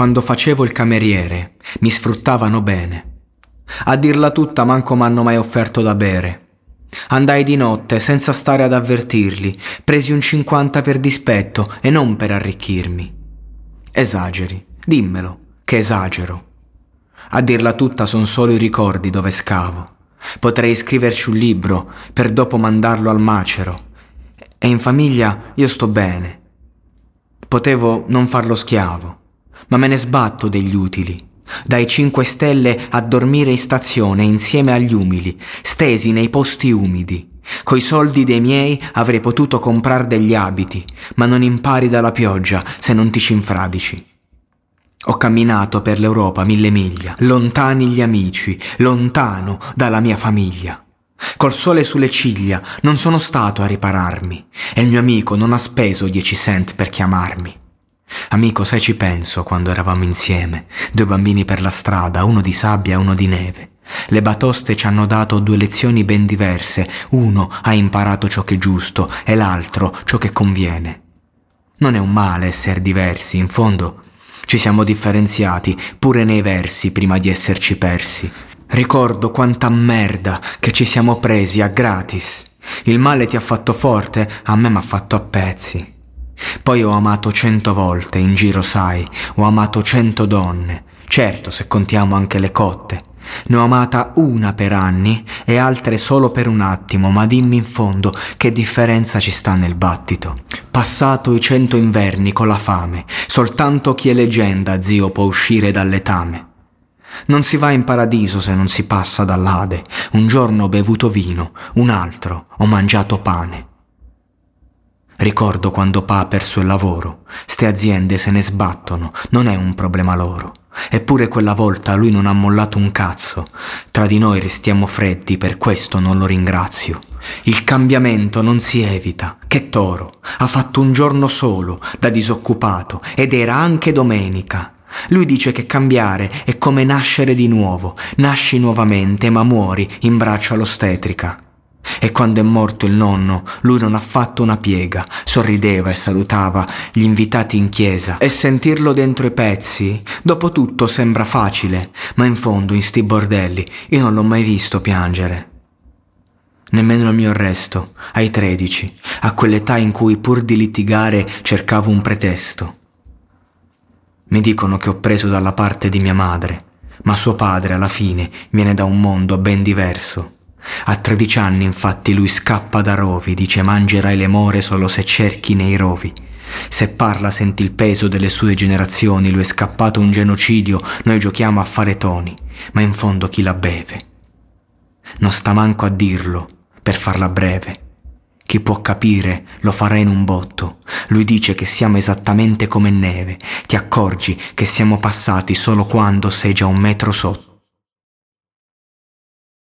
Quando facevo il cameriere, mi sfruttavano bene. A dirla tutta manco m'hanno mai offerto da bere. Andai di notte senza stare ad avvertirli, presi un 50 per dispetto e non per arricchirmi. Esageri, dimmelo, che esagero. A dirla tutta son solo i ricordi dove scavo. Potrei scriverci un libro per dopo mandarlo al macero. E in famiglia io sto bene. Potevo non farlo schiavo ma me ne sbatto degli utili. Dai 5 stelle a dormire in stazione insieme agli umili, stesi nei posti umidi. Coi soldi dei miei avrei potuto comprar degli abiti, ma non impari dalla pioggia se non ti ci infradici. Ho camminato per l'Europa mille miglia, lontani gli amici, lontano dalla mia famiglia. Col sole sulle ciglia non sono stato a ripararmi e il mio amico non ha speso dieci cent per chiamarmi. Amico, sai ci penso quando eravamo insieme, due bambini per la strada, uno di sabbia e uno di neve. Le batoste ci hanno dato due lezioni ben diverse, uno ha imparato ciò che è giusto e l'altro ciò che conviene. Non è un male essere diversi, in fondo ci siamo differenziati pure nei versi prima di esserci persi. Ricordo quanta merda che ci siamo presi a gratis. Il male ti ha fatto forte, a me m'ha fatto a pezzi. Poi ho amato cento volte, in giro sai, ho amato cento donne, certo se contiamo anche le cotte. Ne ho amata una per anni e altre solo per un attimo, ma dimmi in fondo che differenza ci sta nel battito. Passato i cento inverni con la fame, soltanto chi è leggenda, zio, può uscire dal letame. Non si va in paradiso se non si passa dall'Ade. Un giorno ho bevuto vino, un altro ho mangiato pane. Ricordo quando Pa ha perso il lavoro. Ste aziende se ne sbattono, non è un problema loro. Eppure quella volta lui non ha mollato un cazzo. Tra di noi restiamo freddi, per questo non lo ringrazio. Il cambiamento non si evita. Che toro. Ha fatto un giorno solo, da disoccupato, ed era anche domenica. Lui dice che cambiare è come nascere di nuovo. Nasci nuovamente, ma muori in braccio all'ostetrica. E quando è morto il nonno, lui non ha fatto una piega, sorrideva e salutava gli invitati in chiesa. E sentirlo dentro i pezzi, dopo tutto sembra facile, ma in fondo in sti bordelli io non l'ho mai visto piangere. Nemmeno il mio arresto, ai tredici, a quell'età in cui pur di litigare cercavo un pretesto. Mi dicono che ho preso dalla parte di mia madre, ma suo padre alla fine viene da un mondo ben diverso. A 13 anni infatti lui scappa da rovi, dice mangerai le more solo se cerchi nei rovi. Se parla senti il peso delle sue generazioni, lui è scappato un genocidio, noi giochiamo a fare toni, ma in fondo chi la beve? Non sta manco a dirlo, per farla breve. Chi può capire lo farà in un botto. Lui dice che siamo esattamente come neve. Ti accorgi che siamo passati solo quando sei già un metro sotto.